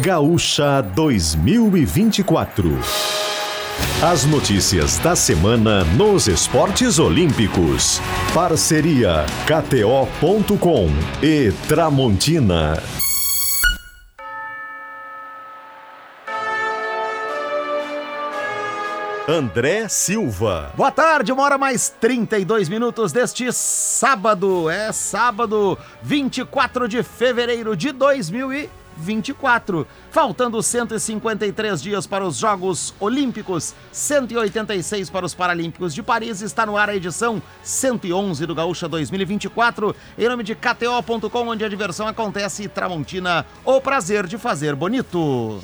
Gaúcha 2024. As notícias da semana nos esportes olímpicos. Parceria KTO.com e Tramontina. André Silva. Boa tarde, uma hora mais 32 minutos deste sábado. É sábado, 24 de fevereiro de 2024. Faltando 153 dias para os Jogos Olímpicos, 186 para os Paralímpicos de Paris, está no ar a edição 111 do Gaúcha 2024, em nome de KTO.com, onde a diversão acontece e Tramontina, o prazer de fazer bonito.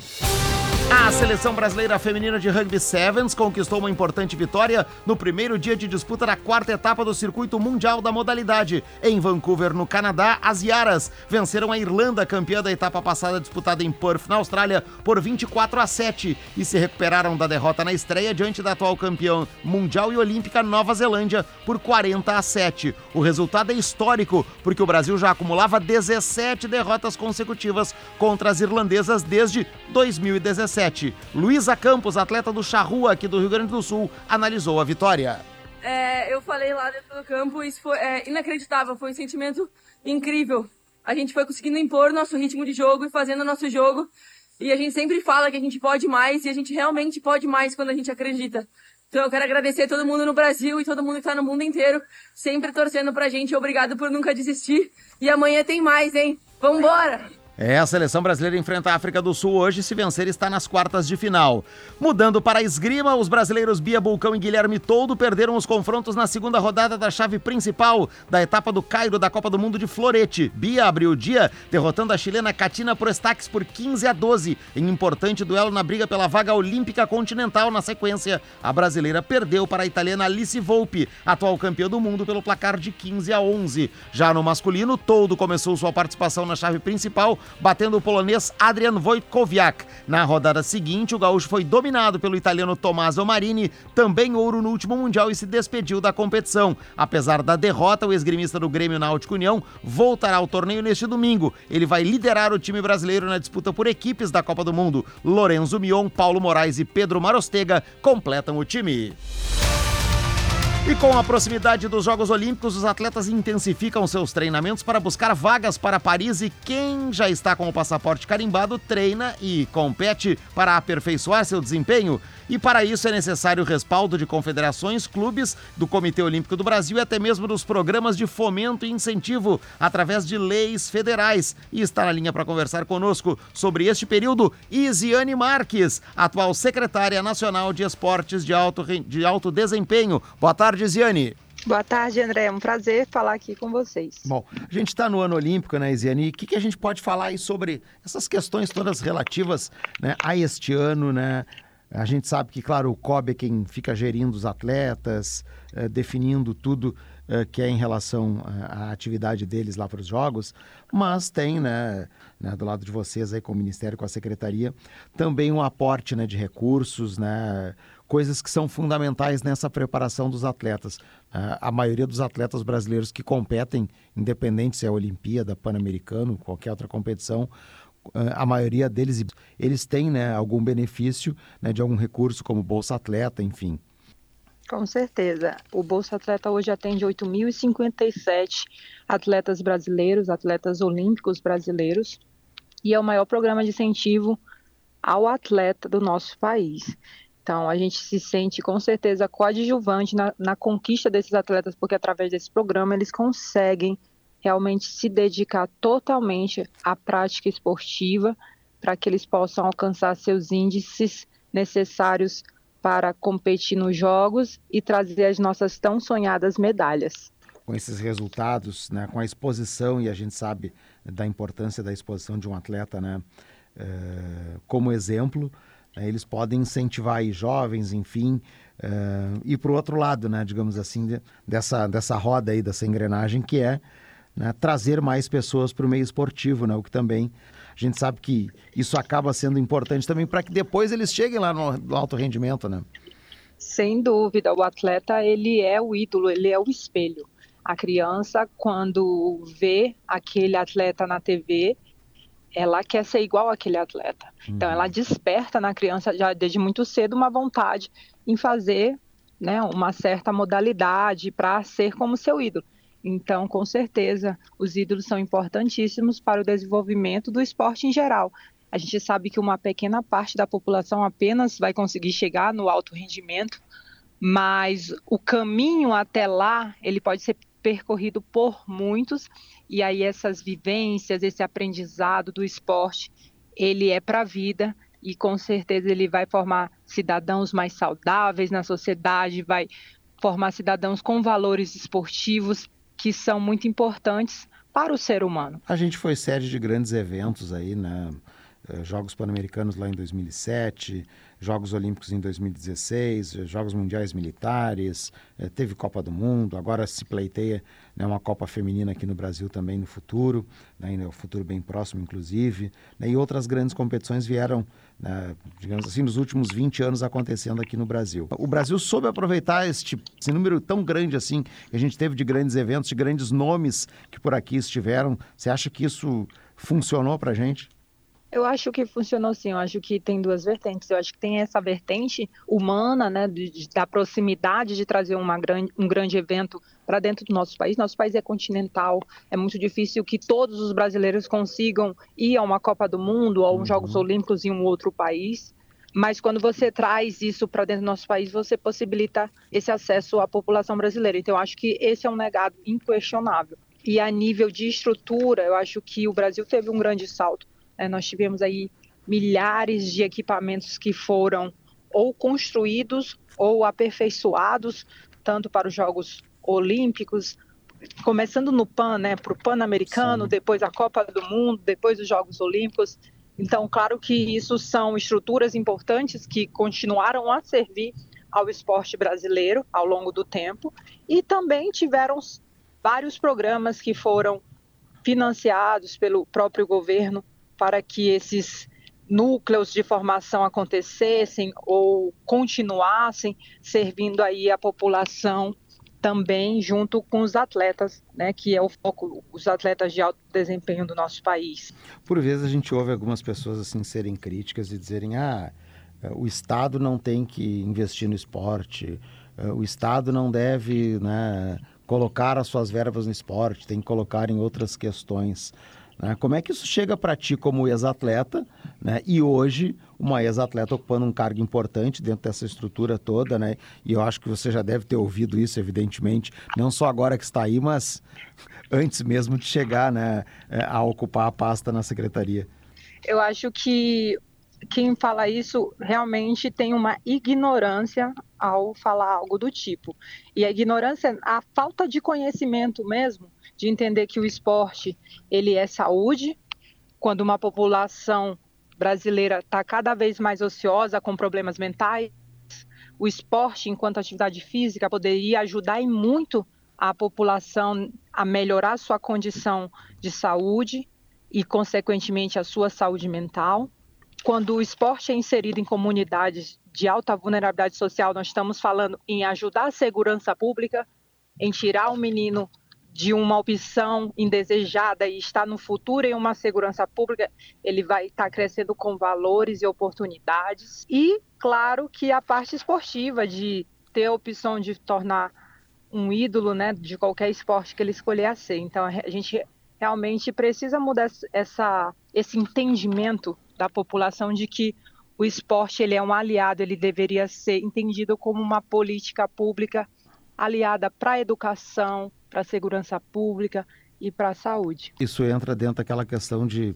A seleção brasileira feminina de rugby sevens conquistou uma importante vitória no primeiro dia de disputa da quarta etapa do circuito mundial da modalidade. Em Vancouver, no Canadá, as Yaras venceram a Irlanda, campeã da etapa passada disputada em Perth, na Austrália, por 24 a 7 e se recuperaram da derrota na estreia diante da atual campeã mundial e olímpica Nova Zelândia por 40 a 7. O resultado é histórico, porque o Brasil já acumulava 17 derrotas consecutivas contra as irlandesas desde 2017. 17. Luísa Campos, atleta do Charrua aqui do Rio Grande do Sul, analisou a vitória. É, eu falei lá dentro do campo, isso foi é, inacreditável, foi um sentimento incrível. A gente foi conseguindo impor nosso ritmo de jogo e fazendo nosso jogo. E a gente sempre fala que a gente pode mais e a gente realmente pode mais quando a gente acredita. Então eu quero agradecer a todo mundo no Brasil e todo mundo que está no mundo inteiro, sempre torcendo pra gente. Obrigado por nunca desistir. E amanhã tem mais, hein? Vambora! É, a seleção brasileira enfrenta a África do Sul hoje, se vencer está nas quartas de final. Mudando para a esgrima, os brasileiros Bia Bulcão e Guilherme Toldo perderam os confrontos na segunda rodada da chave principal da etapa do Cairo da Copa do Mundo de Florete. Bia abriu o dia derrotando a chilena Katina Proestax por 15 a 12 em importante duelo na briga pela vaga olímpica continental. Na sequência, a brasileira perdeu para a italiana Alice Volpe, atual campeã do mundo pelo placar de 15 a 11. Já no masculino, Toldo começou sua participação na chave principal batendo o polonês Adrian Wojtkowiak. Na rodada seguinte, o gaúcho foi dominado pelo italiano Tommaso Marini, também ouro no último Mundial e se despediu da competição. Apesar da derrota, o esgrimista do Grêmio Náutico União voltará ao torneio neste domingo. Ele vai liderar o time brasileiro na disputa por equipes da Copa do Mundo. Lorenzo Mion, Paulo Moraes e Pedro Marostega completam o time. E com a proximidade dos Jogos Olímpicos, os atletas intensificam seus treinamentos para buscar vagas para Paris e quem já está com o passaporte carimbado treina e compete para aperfeiçoar seu desempenho. E para isso é necessário o respaldo de confederações, clubes, do Comitê Olímpico do Brasil e até mesmo dos programas de fomento e incentivo através de leis federais. E está na linha para conversar conosco sobre este período, Isiane Marques, atual secretária nacional de esportes de alto, de alto desempenho. Boa tarde, Isiane. Boa tarde, André. É um prazer falar aqui com vocês. Bom, a gente está no ano olímpico, né, Isiane? O que, que, a gente pode falar aí sobre essas questões todas relativas né, a este ano, né? A gente sabe que, claro, o COB é quem fica gerindo os atletas, eh, definindo tudo eh, que é em relação à atividade deles lá para os Jogos, mas tem, né, né, do lado de vocês aí com o Ministério, com a Secretaria, também um aporte né, de recursos, né, coisas que são fundamentais nessa preparação dos atletas. Uh, a maioria dos atletas brasileiros que competem, independente se é Olimpíada, Pan-Americano, qualquer outra competição, a maioria deles eles têm né, algum benefício né, de algum recurso como Bolsa Atleta, enfim. Com certeza. O Bolsa Atleta hoje atende 8.057 atletas brasileiros, atletas olímpicos brasileiros, e é o maior programa de incentivo ao atleta do nosso país. Então, a gente se sente com certeza coadjuvante na, na conquista desses atletas, porque através desse programa eles conseguem realmente se dedicar totalmente à prática esportiva para que eles possam alcançar seus índices necessários para competir nos jogos e trazer as nossas tão sonhadas medalhas. Com esses resultados, né, com a exposição, e a gente sabe da importância da exposição de um atleta né, eh, como exemplo, eles podem incentivar aí jovens, enfim, uh, e para o outro lado, né, digamos assim, de, dessa, dessa roda aí, dessa engrenagem que é né, trazer mais pessoas para o meio esportivo, né, o que também a gente sabe que isso acaba sendo importante também para que depois eles cheguem lá no, no, alto rendimento, né? Sem dúvida, o atleta ele é o ídolo, ele é o espelho. A criança quando vê aquele atleta na TV, ela quer ser igual àquele atleta. Uhum. Então, ela desperta na criança já desde muito cedo uma vontade em fazer né, uma certa modalidade para ser como seu ídolo. Então, com certeza, os ídolos são importantíssimos para o desenvolvimento do esporte em geral. A gente sabe que uma pequena parte da população apenas vai conseguir chegar no alto rendimento, mas o caminho até lá, ele pode ser percorrido por muitos, e aí essas vivências, esse aprendizado do esporte, ele é para a vida e com certeza ele vai formar cidadãos mais saudáveis na sociedade, vai formar cidadãos com valores esportivos que são muito importantes para o ser humano. A gente foi sede de grandes eventos aí, né? Eh, Jogos Pan-Americanos lá em 2007, Jogos Olímpicos em 2016, Jogos Mundiais Militares, eh, teve Copa do Mundo, agora se pleiteia né, uma Copa Feminina aqui no Brasil também no futuro, né, no futuro bem próximo, inclusive. Né, e outras grandes competições vieram, né, digamos assim, nos últimos 20 anos acontecendo aqui no Brasil. O Brasil soube aproveitar este, esse número tão grande assim que a gente teve de grandes eventos, de grandes nomes que por aqui estiveram. Você acha que isso funcionou para a gente? Eu acho que funcionou sim. Eu acho que tem duas vertentes. Eu acho que tem essa vertente humana, né, de, de, da proximidade de trazer uma grande, um grande evento para dentro do nosso país. Nosso país é continental. É muito difícil que todos os brasileiros consigam ir a uma Copa do Mundo ou a uhum. Jogos Olímpicos em um outro país. Mas quando você traz isso para dentro do nosso país, você possibilita esse acesso à população brasileira. Então, eu acho que esse é um negado inquestionável. E a nível de estrutura, eu acho que o Brasil teve um grande salto nós tivemos aí milhares de equipamentos que foram ou construídos ou aperfeiçoados, tanto para os Jogos Olímpicos, começando no PAN, né, para o Pan-Americano, depois a Copa do Mundo, depois os Jogos Olímpicos. Então, claro que isso são estruturas importantes que continuaram a servir ao esporte brasileiro ao longo do tempo e também tiveram vários programas que foram financiados pelo próprio governo para que esses núcleos de formação acontecessem ou continuassem servindo aí a população também junto com os atletas, né, que é o foco, os atletas de alto desempenho do nosso país. Por vezes a gente ouve algumas pessoas assim serem críticas e dizerem: "Ah, o Estado não tem que investir no esporte, o Estado não deve, né, colocar as suas verbas no esporte, tem que colocar em outras questões". Né? Como é que isso chega para ti como ex-atleta né? e hoje uma ex-atleta ocupando um cargo importante dentro dessa estrutura toda, né? E eu acho que você já deve ter ouvido isso, evidentemente, não só agora que está aí, mas antes mesmo de chegar né, a ocupar a pasta na secretaria. Eu acho que quem fala isso realmente tem uma ignorância ao falar algo do tipo. E a ignorância, a falta de conhecimento mesmo, de entender que o esporte ele é saúde. Quando uma população brasileira está cada vez mais ociosa, com problemas mentais, o esporte, enquanto atividade física, poderia ajudar e muito a população a melhorar sua condição de saúde e, consequentemente, a sua saúde mental. Quando o esporte é inserido em comunidades de alta vulnerabilidade social, nós estamos falando em ajudar a segurança pública, em tirar o menino de uma opção indesejada e está no futuro em uma segurança pública, ele vai estar crescendo com valores e oportunidades. E, claro, que a parte esportiva, de ter a opção de tornar um ídolo né, de qualquer esporte que ele escolher a ser. Então, a gente realmente precisa mudar essa, esse entendimento da população de que o esporte ele é um aliado, ele deveria ser entendido como uma política pública aliada para a educação, para a segurança pública e para a saúde. Isso entra dentro daquela questão de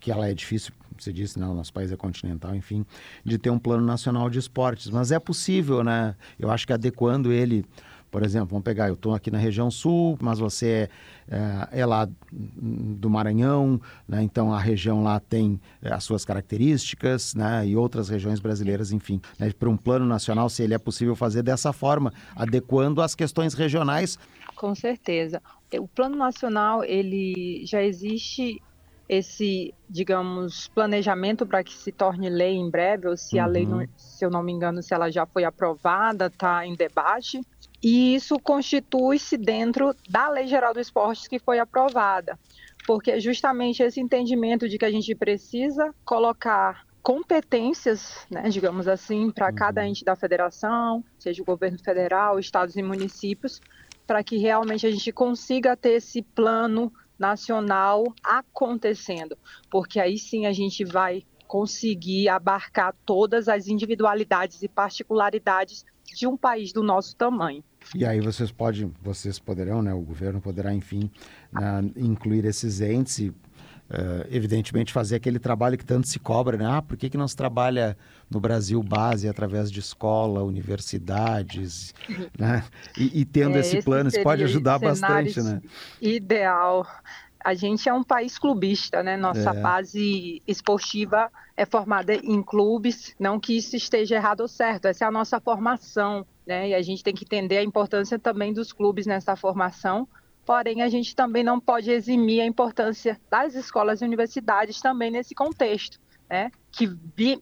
que ela é difícil, você disse, não, nosso país é continental, enfim, de ter um plano nacional de esportes, mas é possível, né? Eu acho que adequando ele por exemplo, vamos pegar, eu estou aqui na região sul, mas você é, é, é lá do Maranhão, né? então a região lá tem é, as suas características, né? e outras regiões brasileiras, enfim. Né? Para um plano nacional, se ele é possível fazer dessa forma, adequando as questões regionais. Com certeza. O plano nacional, ele já existe esse, digamos, planejamento para que se torne lei em breve, ou se uhum. a lei, não, se eu não me engano, se ela já foi aprovada, está em debate e isso constitui-se dentro da Lei Geral do Esporte que foi aprovada. porque é justamente esse entendimento de que a gente precisa colocar competências, né, digamos assim, para uhum. cada ente da federação, seja o governo federal, estados e municípios, para que realmente a gente consiga ter esse plano nacional acontecendo, porque aí sim a gente vai conseguir abarcar todas as individualidades e particularidades de um país do nosso tamanho. E aí vocês podem, vocês poderão, né, o governo poderá, enfim, incluir esses entes e, uh, evidentemente, fazer aquele trabalho que tanto se cobra, né? Ah, por que, que não se trabalha no Brasil base através de escola, universidades, né? E, e tendo é, esse, esse plano, isso pode ajudar bastante, né? Ideal. A gente é um país clubista, né? Nossa é. base esportiva é formada em clubes, não que isso esteja errado ou certo, essa é a nossa formação né? E a gente tem que entender a importância também dos clubes nessa formação. Porém, a gente também não pode eximir a importância das escolas e universidades também nesse contexto, né? Que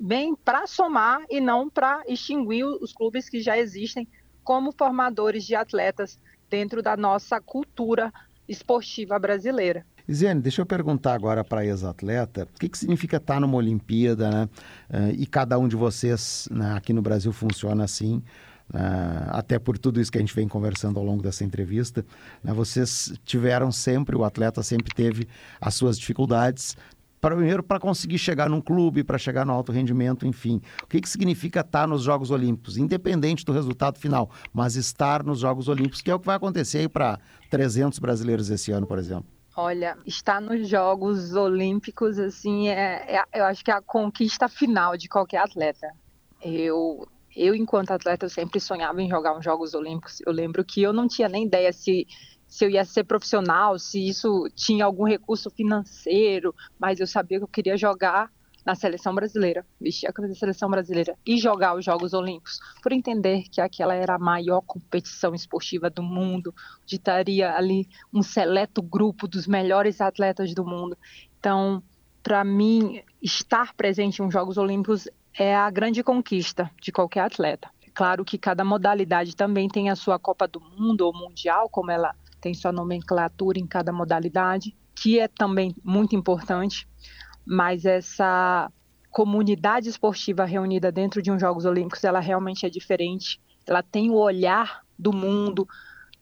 vem para somar e não para extinguir os clubes que já existem como formadores de atletas dentro da nossa cultura esportiva brasileira. Zene, deixa eu perguntar agora para a ex-atleta, o que, que significa estar numa Olimpíada, né? Uh, e cada um de vocês né, aqui no Brasil funciona assim. Uh, até por tudo isso que a gente vem conversando ao longo dessa entrevista, né, vocês tiveram sempre, o atleta sempre teve as suas dificuldades, primeiro para conseguir chegar num clube, para chegar no alto rendimento, enfim. O que, que significa estar nos Jogos Olímpicos, independente do resultado final, mas estar nos Jogos Olímpicos, que é o que vai acontecer para 300 brasileiros esse ano, por exemplo? Olha, estar nos Jogos Olímpicos, assim, é, é, eu acho que é a conquista final de qualquer atleta. Eu eu, enquanto atleta, eu sempre sonhava em jogar uns Jogos Olímpicos. Eu lembro que eu não tinha nem ideia se, se eu ia ser profissional, se isso tinha algum recurso financeiro, mas eu sabia que eu queria jogar na seleção brasileira, vestir a camisa da seleção brasileira e jogar os Jogos Olímpicos, por entender que aquela era a maior competição esportiva do mundo, onde estaria ali um seleto grupo dos melhores atletas do mundo. Então, para mim, estar presente uns Jogos Olímpicos é a grande conquista de qualquer atleta. É claro que cada modalidade também tem a sua Copa do Mundo ou Mundial, como ela tem sua nomenclatura em cada modalidade, que é também muito importante, mas essa comunidade esportiva reunida dentro de uns Jogos Olímpicos, ela realmente é diferente. Ela tem o olhar do mundo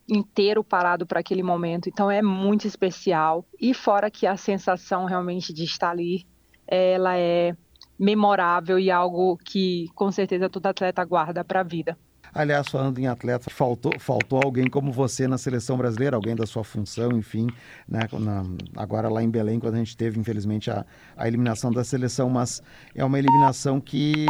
inteiro parado para aquele momento, então é muito especial. E fora que a sensação realmente de estar ali, ela é memorável e algo que com certeza todo atleta guarda para a vida. Aliás, falando em atleta, faltou, faltou alguém como você na seleção brasileira, alguém da sua função, enfim, né? Na, agora lá em Belém, quando a gente teve, infelizmente, a, a eliminação da seleção, mas é uma eliminação que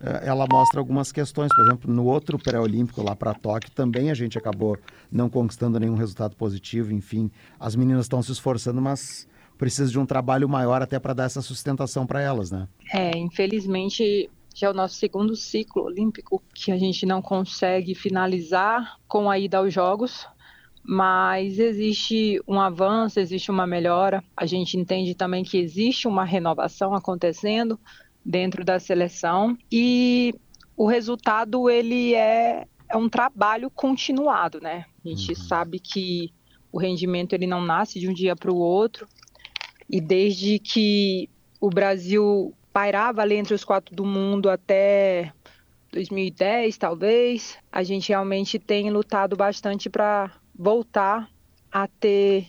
uh, ela mostra algumas questões. Por exemplo, no outro pré-olímpico lá para Tóquio, também a gente acabou não conquistando nenhum resultado positivo, enfim. As meninas estão se esforçando, mas precisa de um trabalho maior até para dar essa sustentação para elas, né? É, infelizmente já é o nosso segundo ciclo olímpico que a gente não consegue finalizar com a ida aos Jogos, mas existe um avanço, existe uma melhora. A gente entende também que existe uma renovação acontecendo dentro da seleção e o resultado ele é, é um trabalho continuado, né? A gente uhum. sabe que o rendimento ele não nasce de um dia para o outro e desde que o Brasil pairava ali entre os quatro do mundo até 2010, talvez, a gente realmente tem lutado bastante para voltar a ter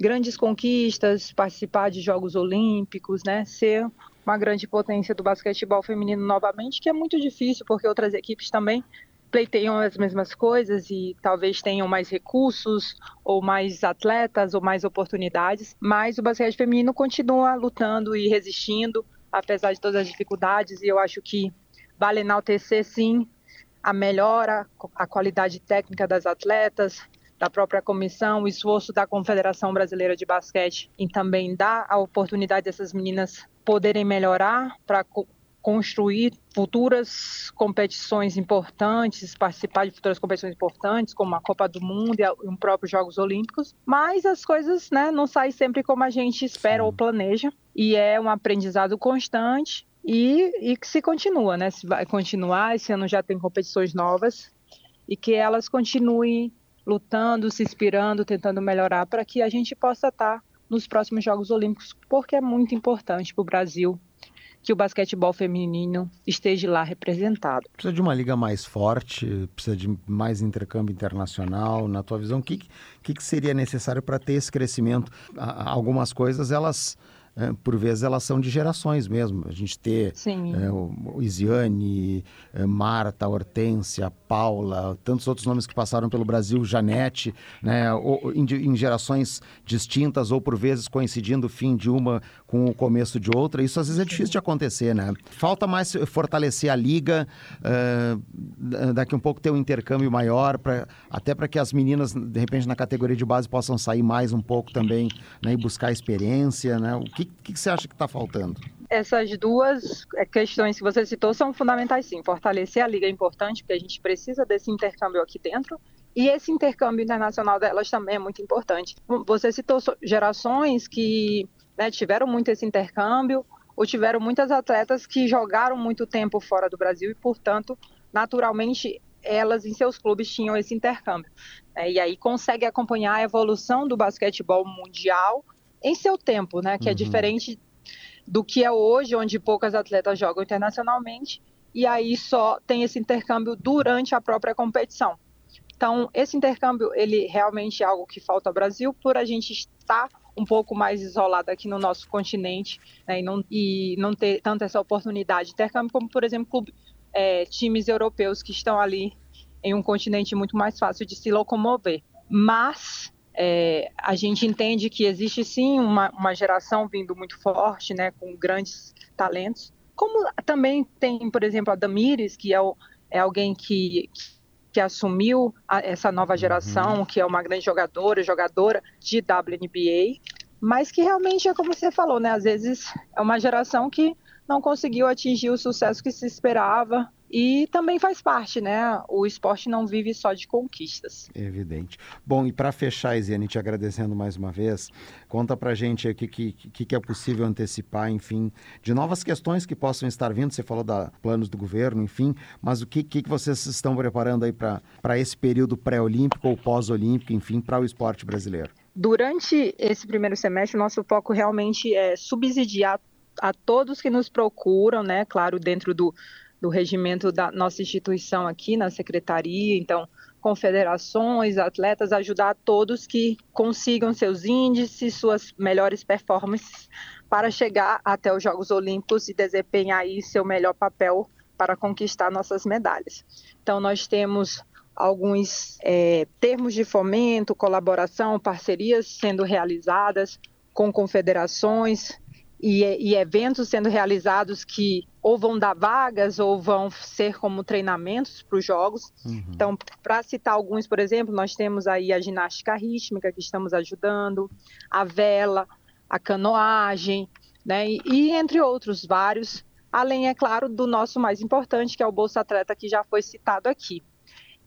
grandes conquistas, participar de Jogos Olímpicos, né? Ser uma grande potência do basquetebol feminino novamente, que é muito difícil porque outras equipes também pleiteiam as mesmas coisas e talvez tenham mais recursos, ou mais atletas, ou mais oportunidades, mas o basquete feminino continua lutando e resistindo, apesar de todas as dificuldades, e eu acho que vale enaltecer, sim, a melhora, a qualidade técnica das atletas, da própria comissão, o esforço da Confederação Brasileira de Basquete em também dar a oportunidade dessas meninas poderem melhorar para construir futuras competições importantes, participar de futuras competições importantes, como a Copa do Mundo e os próprios Jogos Olímpicos, mas as coisas né, não saem sempre como a gente espera Sim. ou planeja, e é um aprendizado constante e, e que se continua, né? Se vai continuar, esse ano já tem competições novas, e que elas continuem lutando, se inspirando, tentando melhorar para que a gente possa estar nos próximos Jogos Olímpicos, porque é muito importante para o Brasil que o basquetebol feminino esteja lá representado. Precisa de uma liga mais forte, precisa de mais intercâmbio internacional. Na tua visão, o que, que, que seria necessário para ter esse crescimento? Algumas coisas elas por vezes elas são de gerações mesmo. A gente ter é, o, o Isiane, é, Marta, Hortência, Paula, tantos outros nomes que passaram pelo Brasil, Janete, né, ou, em, em, gerações distintas ou por vezes coincidindo o fim de uma com o começo de outra. Isso às vezes é difícil de acontecer, né? Falta mais fortalecer a liga, uh, daqui um pouco ter um intercâmbio maior, pra, até para que as meninas, de repente, na categoria de base possam sair mais um pouco também né, e buscar experiência, né? O que, que, que você acha que está faltando? Essas duas é, questões que você citou são fundamentais, sim. Fortalecer a liga é importante, porque a gente precisa desse intercâmbio aqui dentro. E esse intercâmbio internacional delas também é muito importante. Você citou gerações que né, tiveram muito esse intercâmbio, ou tiveram muitas atletas que jogaram muito tempo fora do Brasil e, portanto, naturalmente, elas em seus clubes tinham esse intercâmbio. Né, e aí consegue acompanhar a evolução do basquetebol mundial em seu tempo, né, que é uhum. é diferente do que é hoje, onde poucas atletas jogam internacionalmente, e aí só tem esse intercâmbio durante a própria competição. Então, esse intercâmbio, ele realmente é algo que falta ao Brasil, por a gente estar um pouco mais isolada aqui no nosso continente né, e, não, e não ter tanto essa oportunidade de intercâmbio, como, por exemplo, clube, é, times europeus que estão ali em um continente muito mais fácil de se locomover. Mas é, a gente entende que existe sim uma, uma geração vindo muito forte, né, com grandes talentos, como também tem, por exemplo, a Damires, que é, o, é alguém que, que assumiu a, essa nova geração, uhum. que é uma grande jogadora, jogadora de WNBA, mas que realmente é como você falou, né? Às vezes é uma geração que não conseguiu atingir o sucesso que se esperava, e também faz parte, né? O esporte não vive só de conquistas. Evidente. Bom, e para fechar, Isiane, te agradecendo mais uma vez, conta para gente o que, que, que, é possível antecipar, enfim, de novas questões que possam estar vindo. Você falou da planos do governo, enfim, mas o que, que, que vocês estão preparando aí para esse período pré-olímpico ou pós-olímpico, enfim, para o esporte brasileiro? Durante esse primeiro semestre, o nosso foco realmente é subsidiar a todos que nos procuram, né? Claro, dentro do do regimento da nossa instituição aqui na secretaria, então confederações, atletas, ajudar todos que consigam seus índices, suas melhores performances para chegar até os Jogos Olímpicos e desempenhar aí seu melhor papel para conquistar nossas medalhas. Então nós temos alguns é, termos de fomento, colaboração, parcerias sendo realizadas com confederações, e, e, eventos sendo realizados que ou vão dar vagas ou vão ser como treinamentos para os jogos. Uhum. Então, para citar alguns, por exemplo, nós temos aí a ginástica rítmica que estamos ajudando, a vela, a canoagem, né? E, e entre outros vários, além, é claro, do nosso mais importante, que é o Bolsa Atleta, que já foi citado aqui.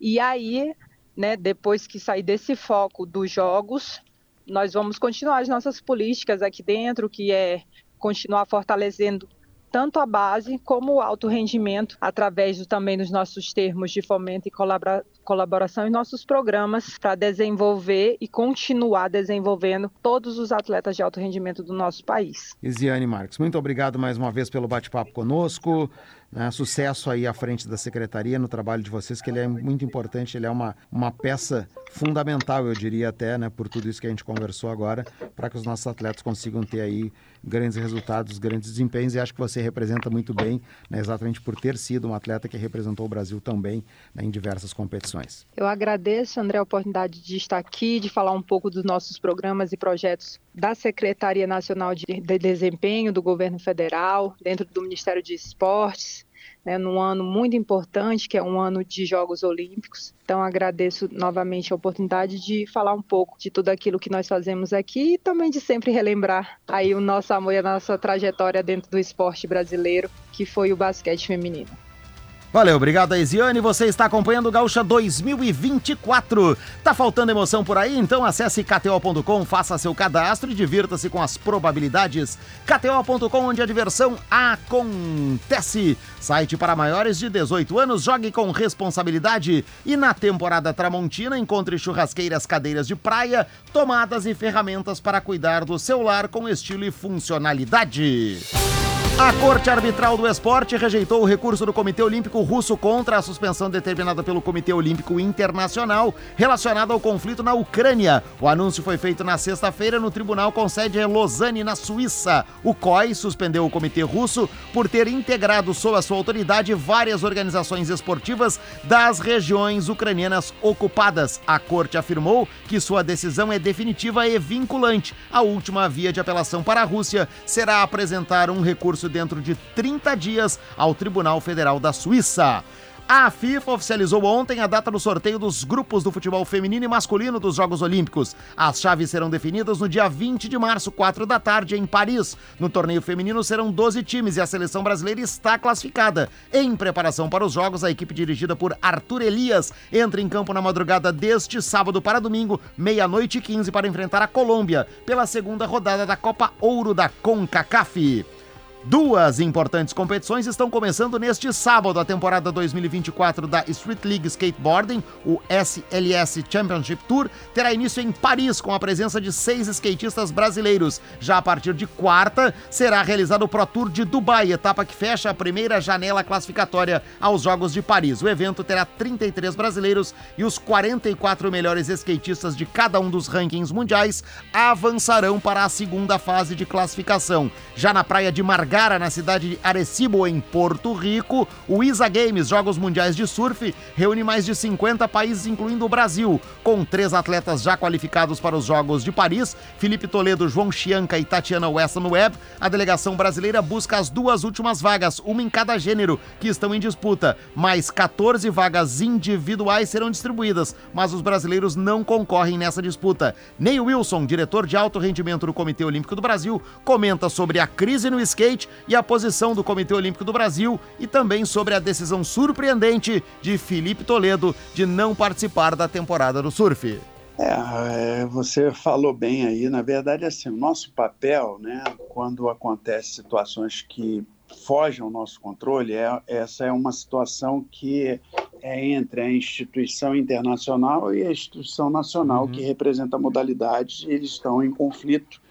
E aí, né, depois que sair desse foco dos jogos, nós vamos continuar as nossas políticas aqui dentro, que é continuar fortalecendo tanto a base como o alto rendimento, através do, também dos nossos termos de fomento e colabora, colaboração e nossos programas para desenvolver e continuar desenvolvendo todos os atletas de alto rendimento do nosso país. Isiane Marques, muito obrigado mais uma vez pelo bate-papo conosco. Né? Sucesso aí à frente da secretaria no trabalho de vocês, que ele é muito importante, ele é uma, uma peça fundamental, eu diria até, né, por tudo isso que a gente conversou agora, para que os nossos atletas consigam ter aí grandes resultados, grandes desempenhos, e acho que você representa muito bem, né, exatamente por ter sido um atleta que representou o Brasil também né, em diversas competições. Eu agradeço, André, a oportunidade de estar aqui, de falar um pouco dos nossos programas e projetos da Secretaria Nacional de, de Desempenho do Governo Federal, dentro do Ministério de Esportes, né, num ano muito importante, que é um ano de Jogos Olímpicos. Então, agradeço novamente a oportunidade de falar um pouco de tudo aquilo que nós fazemos aqui e também de sempre relembrar aí o nosso amor e a nossa trajetória dentro do esporte brasileiro, que foi o basquete feminino. Valeu, obrigado, Eisiane. Você está acompanhando o Gaúcha 2024. Tá faltando emoção por aí? Então acesse kto.com, faça seu cadastro e divirta-se com as probabilidades. kto.com, onde a diversão acontece. Site para maiores de 18 anos, jogue com responsabilidade. E na temporada Tramontina, encontre churrasqueiras, cadeiras de praia, tomadas e ferramentas para cuidar do seu lar com estilo e funcionalidade. A Corte Arbitral do Esporte rejeitou o recurso do Comitê Olímpico Russo contra a suspensão determinada pelo Comitê Olímpico Internacional relacionada ao conflito na Ucrânia. O anúncio foi feito na sexta-feira no tribunal com sede em Lausanne, na Suíça. O COI suspendeu o Comitê Russo por ter integrado sob a sua autoridade várias organizações esportivas das regiões ucranianas ocupadas. A Corte afirmou que sua decisão é definitiva e vinculante. A última via de apelação para a Rússia será apresentar um recurso dentro de 30 dias ao Tribunal Federal da Suíça. A FIFA oficializou ontem a data do sorteio dos grupos do futebol feminino e masculino dos Jogos Olímpicos. As chaves serão definidas no dia 20 de março, 4 da tarde, em Paris. No torneio feminino serão 12 times e a seleção brasileira está classificada. Em preparação para os Jogos, a equipe dirigida por Arthur Elias entra em campo na madrugada deste sábado para domingo, meia-noite e 15, para enfrentar a Colômbia pela segunda rodada da Copa Ouro da CONCACAF. Duas importantes competições estão começando neste sábado. A temporada 2024 da Street League Skateboarding, o SLS Championship Tour, terá início em Paris com a presença de seis skatistas brasileiros. Já a partir de quarta, será realizado o Pro Tour de Dubai, etapa que fecha a primeira janela classificatória aos Jogos de Paris. O evento terá 33 brasileiros e os 44 melhores skatistas de cada um dos rankings mundiais avançarão para a segunda fase de classificação. Já na praia de Margarita, Vergara, na cidade de Arecibo, em Porto Rico, o ISA Games, Jogos Mundiais de Surf, reúne mais de 50 países, incluindo o Brasil, com três atletas já qualificados para os Jogos de Paris, Felipe Toledo, João Chianca e Tatiana Weston Webb. A delegação brasileira busca as duas últimas vagas, uma em cada gênero, que estão em disputa. Mais 14 vagas individuais serão distribuídas, mas os brasileiros não concorrem nessa disputa. Ney Wilson, diretor de alto rendimento do Comitê Olímpico do Brasil, comenta sobre a crise no skate e a posição do Comitê Olímpico do Brasil e também sobre a decisão surpreendente de Felipe Toledo de não participar da temporada do surf. É, é você falou bem aí. Na verdade, assim, o nosso papel, né, quando acontecem situações que fogem ao nosso controle, é, essa é uma situação que é entre a instituição internacional e a instituição nacional uhum. que representa a modalidade. Eles estão em conflito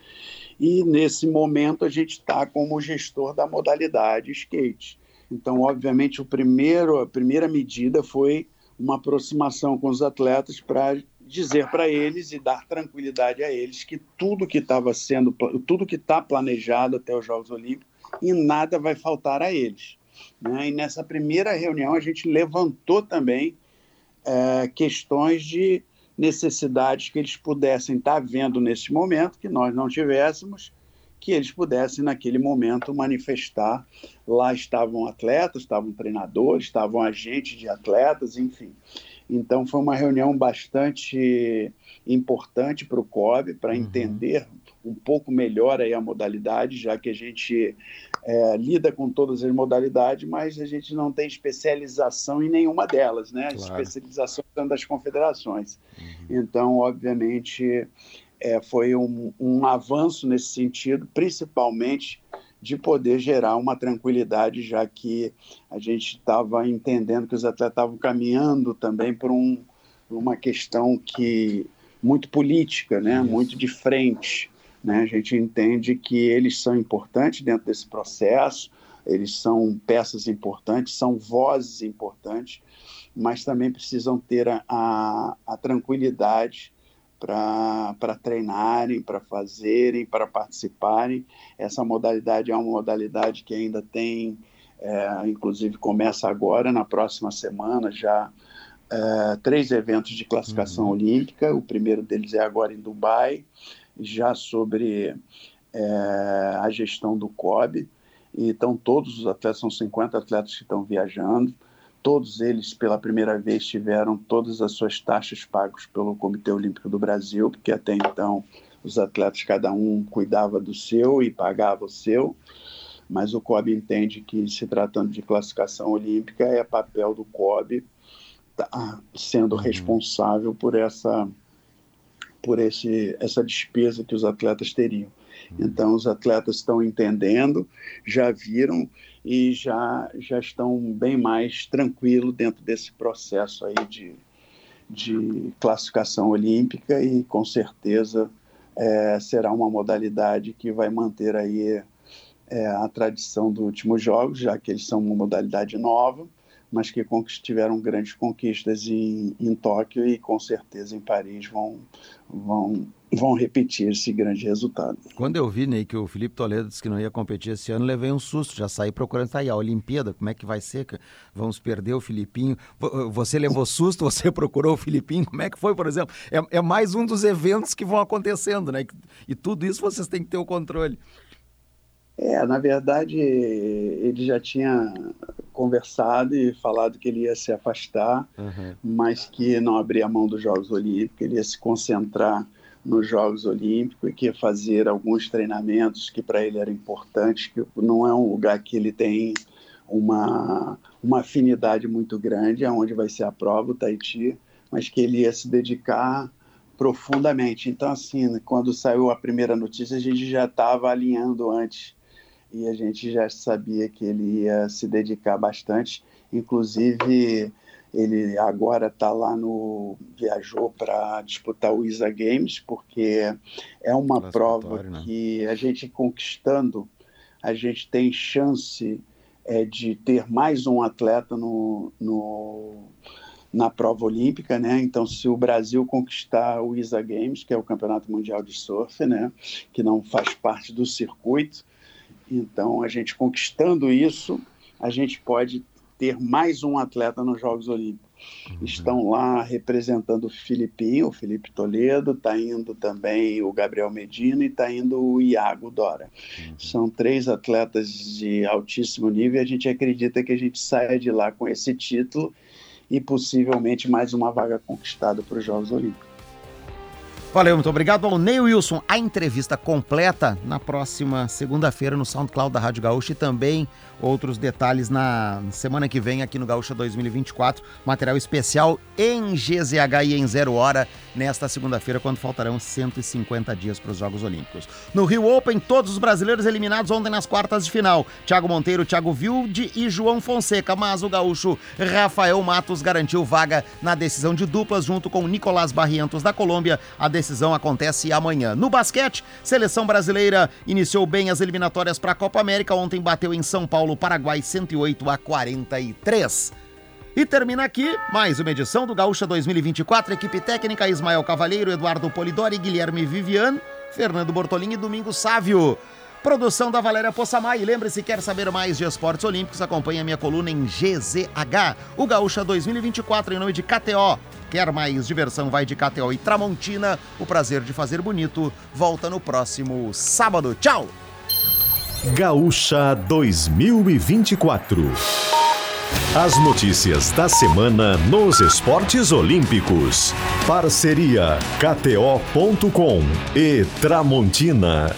e nesse momento a gente está como gestor da modalidade skate. Então, obviamente, o primeiro, a primeira medida foi uma aproximação com os atletas para dizer para eles e dar tranquilidade a eles que tudo que estava sendo, tudo que está planejado até os Jogos Olímpicos e nada vai faltar a eles. Né? E nessa primeira reunião a gente levantou também é, questões de necessidades que eles pudessem estar vendo nesse momento, que nós não tivéssemos, que eles pudessem, naquele momento, manifestar. Lá estavam atletas, estavam treinadores, estavam agentes de atletas, enfim. Então, foi uma reunião bastante importante para o COB, para uhum. Um pouco melhor aí a modalidade, já que a gente é, lida com todas as modalidades, mas a gente não tem especialização em nenhuma delas, né? Claro. Especialização das confederações. Uhum. Então, obviamente, é, foi um, um avanço nesse sentido, principalmente de poder gerar uma tranquilidade, já que a gente estava entendendo que os atletas estavam caminhando também por um, uma questão que muito política, né? muito de frente. Né? A gente entende que eles são importantes dentro desse processo, eles são peças importantes, são vozes importantes, mas também precisam ter a, a, a tranquilidade para treinarem, para fazerem, para participarem. Essa modalidade é uma modalidade que ainda tem, é, inclusive começa agora, na próxima semana, já é, três eventos de classificação uhum. olímpica. O primeiro deles é agora em Dubai já sobre é, a gestão do COB. Então, todos os atletas, são 50 atletas que estão viajando, todos eles, pela primeira vez, tiveram todas as suas taxas pagas pelo Comitê Olímpico do Brasil, porque até então os atletas, cada um cuidava do seu e pagava o seu. mas o COB entende que, se tratando de classificação olímpica, é papel do COB tá sendo uhum. responsável por essa por esse, essa despesa que os atletas teriam. Uhum. Então, os atletas estão entendendo, já viram e já, já estão bem mais tranquilos dentro desse processo aí de, de classificação olímpica e, com certeza, é, será uma modalidade que vai manter aí é, a tradição dos últimos jogos, já que eles são uma modalidade nova, mas que tiveram grandes conquistas em, em Tóquio e com certeza em Paris vão, vão, vão repetir esse grande resultado. Quando eu vi, Ney, que o Felipe Toledo disse que não ia competir esse ano, levei um susto, já saí procurando, tá aí, a Olimpíada, como é que vai ser? Vamos perder o Filipinho. Você levou susto, você procurou o Filipinho, como é que foi, por exemplo? É, é mais um dos eventos que vão acontecendo, né? E tudo isso vocês têm que ter o controle. É, na verdade, ele já tinha conversado e falado que ele ia se afastar, uhum. mas que não abria mão dos Jogos Olímpicos, ele ia se concentrar nos Jogos Olímpicos e que ia fazer alguns treinamentos que para ele era importante, que não é um lugar que ele tem uma, uma afinidade muito grande, aonde vai ser a prova, o Tahiti, mas que ele ia se dedicar profundamente. Então, assim, quando saiu a primeira notícia, a gente já estava alinhando antes e a gente já sabia que ele ia se dedicar bastante. Inclusive, ele agora está lá no. viajou para disputar o ISA Games, porque é uma prova né? que a gente conquistando, a gente tem chance é, de ter mais um atleta no, no, na prova olímpica, né? Então, se o Brasil conquistar o ISA Games, que é o Campeonato Mundial de Surf, né? Que não faz parte do circuito, então, a gente conquistando isso, a gente pode ter mais um atleta nos Jogos Olímpicos. Uhum. Estão lá representando o Filipinho, o Felipe Toledo, está indo também o Gabriel Medina e está indo o Iago Dora. Uhum. São três atletas de altíssimo nível e a gente acredita que a gente saia de lá com esse título e possivelmente mais uma vaga conquistada para os Jogos Olímpicos. Valeu, muito obrigado ao Ney Wilson. A entrevista completa na próxima segunda-feira no SoundCloud da Rádio Gaúcha e também outros detalhes na semana que vem aqui no Gaúcha 2024. Material especial em GZH e em zero hora nesta segunda-feira, quando faltarão 150 dias para os Jogos Olímpicos. No Rio Open, todos os brasileiros eliminados ontem nas quartas de final. Thiago Monteiro, Thiago Vilde e João Fonseca, mas o gaúcho Rafael Matos garantiu vaga na decisão de duplas junto com Nicolás Barrientos da Colômbia. A acontece amanhã. No basquete, seleção brasileira iniciou bem as eliminatórias para a Copa América. Ontem bateu em São Paulo, Paraguai, 108 a 43. E termina aqui mais uma edição do Gaúcha 2024. Equipe técnica Ismael Cavalheiro, Eduardo Polidori, Guilherme Vivian, Fernando Bortolini e Domingo Sávio. Produção da Valéria Possamay. E lembre-se, quer saber mais de esportes olímpicos? Acompanhe a minha coluna em GZH. O Gaúcha 2024 em nome de KTO. Quer mais diversão? Vai de KTO e Tramontina. O prazer de fazer bonito volta no próximo sábado. Tchau! Gaúcha 2024. As notícias da semana nos esportes olímpicos. Parceria KTO.com e Tramontina.